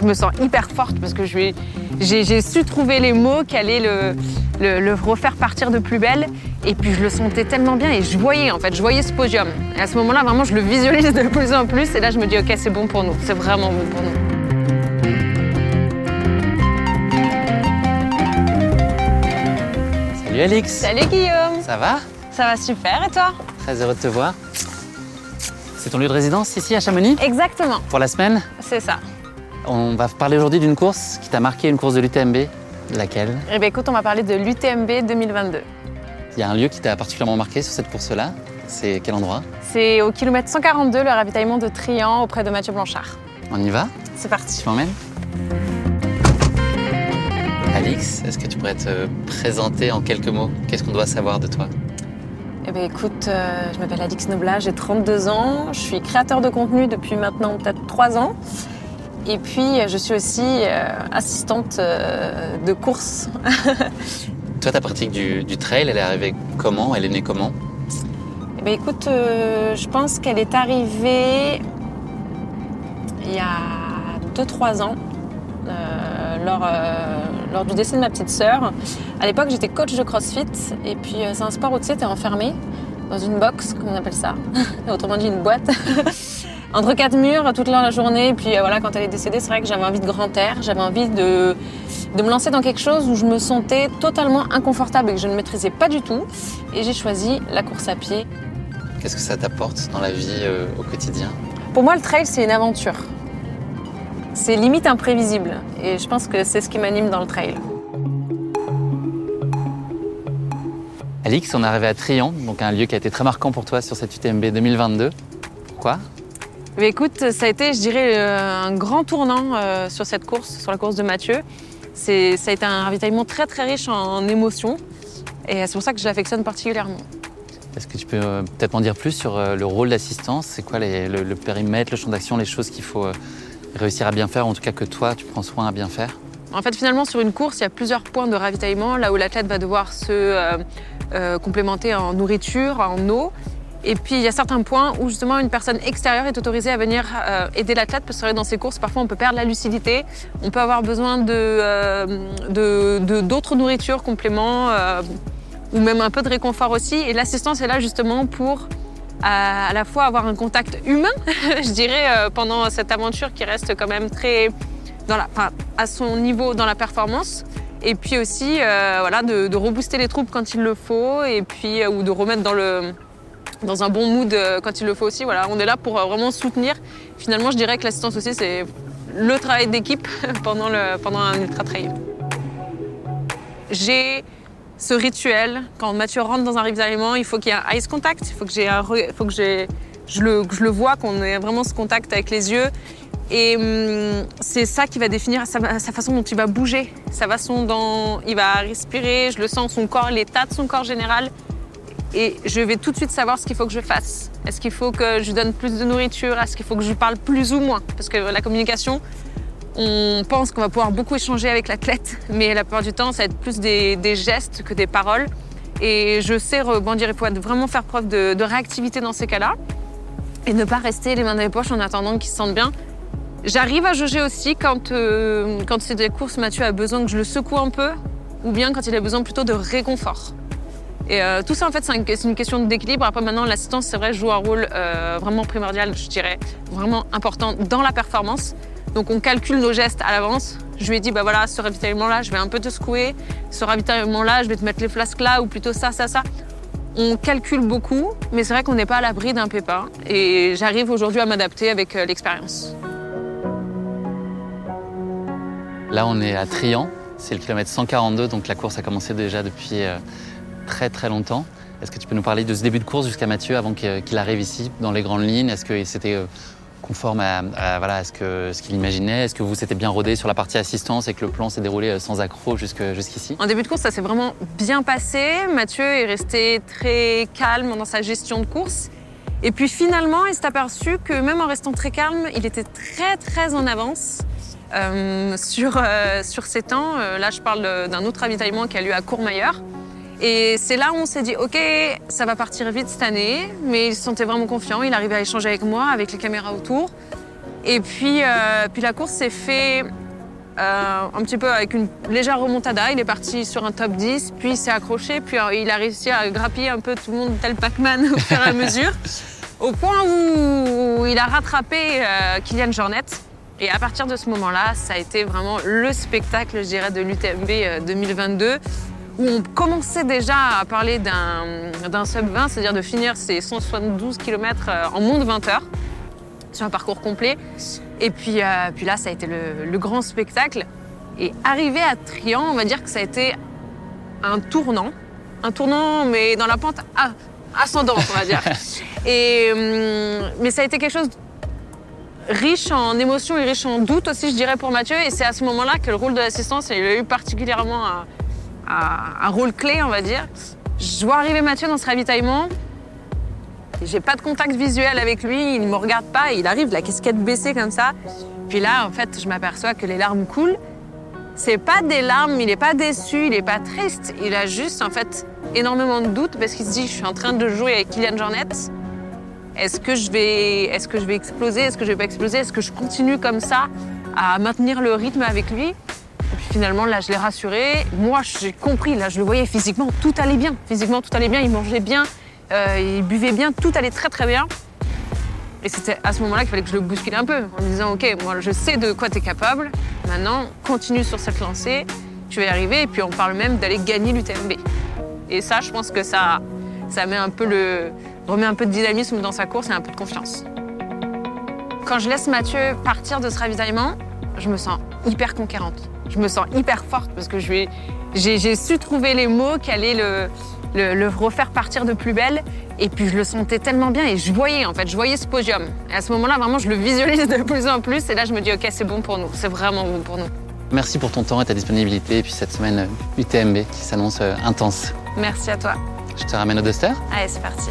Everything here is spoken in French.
Je me sens hyper forte parce que j'ai j'ai su trouver les mots qui allaient le, le- le refaire partir de plus belle. Et puis je le sentais tellement bien et je voyais en fait, je voyais ce podium. Et à ce moment-là, vraiment, je le visualise de plus en plus. Et là, je me dis, ok, c'est bon pour nous, c'est vraiment bon pour nous. Salut Alix Salut Guillaume Ça va? Ça va super et toi? Très heureux de te voir. C'est ton lieu de résidence ici à Chamonix? Exactement, Pour la semaine? C'est ça. On va parler aujourd'hui d'une course qui t'a marqué, une course de l'UTMB. Laquelle? Eh bien écoute, on va parler de l'UTMB 2022. Il y a un lieu qui t'a particulièrement marqué sur cette course-là. C'est quel endroit? C'est au kilomètre 142, le ravitaillement de Trian auprès de Mathieu Blanchard. On y va? C'est parti. Tu m'emmènes? Alix, est-ce que tu pourrais te présenter en quelques mots? Qu'est-ce qu'on doit savoir de toi? Eh bien écoute, euh, je m'appelle Alix Noblat, j'ai 32 ans, je suis créateur de contenu depuis maintenant peut-être 3 ans. Et puis euh, je suis aussi euh, assistante euh, de course. Toi, ta pratique du, du trail, elle est arrivée comment? Elle est née comment? Eh bien écoute, euh, je pense qu'elle est arrivée il y a 2-3 ans. euh, lors, euh, lors du décès de ma petite sœur. À l'époque, j'étais coach de CrossFit et puis c'est un sport où tu sais, t'es enfermé dans une box, comme on appelle ça, autrement dit une boîte, entre quatre murs toute la journée. Et puis euh, voilà, quand elle est décédée, c'est vrai que j'avais envie de grand air, j'avais envie de, de me lancer dans quelque chose où je me sentais totalement inconfortable et que je ne maîtrisais pas du tout. Et j'ai choisi la course à pied. Qu'est-ce que ça t'apporte dans la vie euh, au quotidien? Pour moi, le trail, c'est une aventure. C'est limite imprévisible. Et je pense que c'est ce qui m'anime dans le trail. Alix, on est arrivé à Trian, donc un lieu qui a été très marquant pour toi sur cette UTMB 2022. Pourquoi? Mais écoute, ça a été, je dirais, euh, un grand tournant euh, sur cette course, sur la course de Mathieu. Ça a été un ravitaillement très très riche en émotions. Et c'est pour ça que je l'affectionne particulièrement. Est-ce que tu peux euh, peut-être m'en dire plus sur le rôle d'assistance C'est quoi les- le, le périmètre, le champ d'action, les choses qu'il faut réussir à bien faire, ou en tout cas que toi, tu prends soin à bien faire? En fait, finalement, sur une course, il y a plusieurs points de ravitaillement, là où l'athlète va devoir se euh, euh, complémenter en nourriture, en eau. Et puis, il y a certains points où justement une personne extérieure est autorisée à venir euh, aider l'athlète, parce que dans ces courses, parfois, on peut perdre la lucidité, on peut avoir besoin de, euh, d'autres nourritures, compléments, euh, ou même un peu de réconfort aussi. Et l'assistance est là justement pour à, la fois avoir un contact humain, je dirais, pendant cette aventure qui reste quand même très à son niveau dans la performance. Et puis aussi, voilà, de, rebooster les troupes quand il le faut, et puis ou de remettre dans le dans un bon mood euh, quand il le faut aussi. Voilà, on est là pour euh, vraiment soutenir. Finalement, je dirais que l'assistance aussi, c'est le travail d'équipe pendant pendant un ultra trail. J'ai ce rituel quand Mathieu rentre dans un ravitaillement, il faut qu'il y ait un eyes contact, il faut que faut que je le, je le vois, qu'on ait vraiment ce contact avec les yeux. Et hum, c'est ça qui va définir sa, sa façon dont il va bouger, sa façon dont il va respirer. Je le sens, son corps, l'état de son corps général. Et je vais tout de suite savoir ce qu'il faut que je fasse. Est-ce qu'il faut que je donne plus de nourriture? Est-ce qu'il faut que je parle plus ou moins? Parce que la communication, on pense qu'on va pouvoir beaucoup échanger avec l'athlète, mais la plupart du temps, ça va être plus des, gestes que des paroles. Et je sais rebondir, il faut vraiment faire preuve de, réactivité dans ces cas-là et ne pas rester les mains dans les poches en attendant qu'ils se sentent bien. J'arrive à jauger aussi quand, euh, quand c'est des courses, Mathieu a besoin que je le secoue un peu, ou bien quand il a besoin plutôt de réconfort. Et euh, tout ça, en fait, c'est un- c'est une question d'équilibre. Après, maintenant, l'assistance, c'est vrai, joue un rôle euh, vraiment primordial, je dirais, vraiment important dans la performance. Donc, on calcule nos gestes à l'avance. Je lui ai dit, bah voilà, ce ravitaillement-là, je vais un peu te secouer. Ce ravitaillement-là, je vais te mettre les flasques là, ou plutôt ça, ça, ça. On calcule beaucoup, mais c'est vrai qu'on n'est pas à l'abri d'un pépin. Et j'arrive aujourd'hui à m'adapter avec euh, l'expérience. Là, on est à Trian, c'est le kilomètre 142, donc la course a commencé déjà depuis très très longtemps. Est-ce que tu peux nous parler de ce début de course jusqu'à Mathieu avant qu'il qu'il arrive ici dans les grandes lignes? Est-ce que c'était euh, conforme à, voilà, à ce que- ce qu'il imaginait? Est-ce que vous s'était bien rodé sur la partie assistance et que le plan s'est déroulé euh, sans accroc jusqu'ici? En début de course, ça s'est vraiment bien passé. Mathieu est resté très calme dans sa gestion de course. Et puis finalement, il s'est aperçu que même en restant très calme, il était très très en avance euh, sur, euh, sur ses temps. Euh, là, je parle d'un autre ravitaillement qui a lieu à Courmayeur. Et c'est là où on s'est dit, OK, ça va partir vite cette année, mais il se sentait vraiment confiant. Il arrivait à échanger avec moi, avec les caméras autour. Et puis, euh, puis la course s'est fait euh, un petit peu avec une légère remontada. Il est parti sur un top 10, puis il s'est accroché, puis euh, il a réussi à grappiller un peu tout le monde tel Pac-Man au fur et à mesure, au point où il a rattrapé euh, Kylian Jornet. Et à partir de ce moment-là, ça a été vraiment le spectacle, je dirais, de l'UTMB euh, 2022, où on commençait déjà à parler d'un sub 20, c'est-à-dire de finir ces 172 km en moins de 20 heures sur un parcours complet. Et puis, euh, puis là, ça a été le, le grand spectacle. Et arrivé à Trian, on va dire que ça a été un tournant. Un tournant, mais dans la pente ascendante, on va dire. Et, hum, mais ça a été quelque chose riche en émotions et riche en doutes aussi, je dirais, pour Mathieu. Et c'est à ce moment-là que le rôle de l'assistance, il a eu particulièrement un- rôle clé, on va dire. Je vois arriver Mathieu dans ce ravitaillement. J'ai pas de contact visuel avec lui, il me regarde pas, il arrive, la casquette baissée comme ça. Puis là, en fait, je m'aperçois que les larmes coulent. C'est pas des larmes, il est pas déçu, il est pas triste, il a juste en fait énormément de doutes parce qu'il se dit je suis en train de jouer avec Kylian Jornet. Est-ce que je vais est-ce que je vais exploser, est-ce que je vais pas exploser, est-ce que je continue comme ça à maintenir le rythme avec lui? Finalement là, je l'ai rassuré. Moi, j'ai compris, là, je le voyais physiquement, tout allait bien. Physiquement, tout allait bien, il mangeait bien, euh, il buvait bien, tout allait très très bien. Et c'était à ce moment-là qu'il fallait que je le bouscule un peu, en me disant Ok, moi je sais de quoi tu es capable, maintenant continue sur cette lancée, tu vas y arriver, et puis on parle même d'aller gagner l'UTMB. Et ça, je pense que ça, ça met un peu le, remet un peu de dynamisme dans sa course et un peu de confiance. Quand je laisse Mathieu partir de ce ravitaillement, je me sens hyper conquérante. Je me sens hyper forte parce que j'ai su trouver les mots qui allaient le, le, le refaire partir de plus belle. Et puis je le sentais tellement bien et je voyais en fait, je voyais ce podium. Et à ce moment-là, vraiment, je le visualise de plus en plus. Et là, je me dis, ok, c'est bon pour nous, c'est vraiment bon pour nous. Merci pour ton temps et ta disponibilité, et puis cette semaine euh, UTMB qui s'annonce euh, intense. Merci à toi. Je te ramène au Duster. Allez, c'est parti.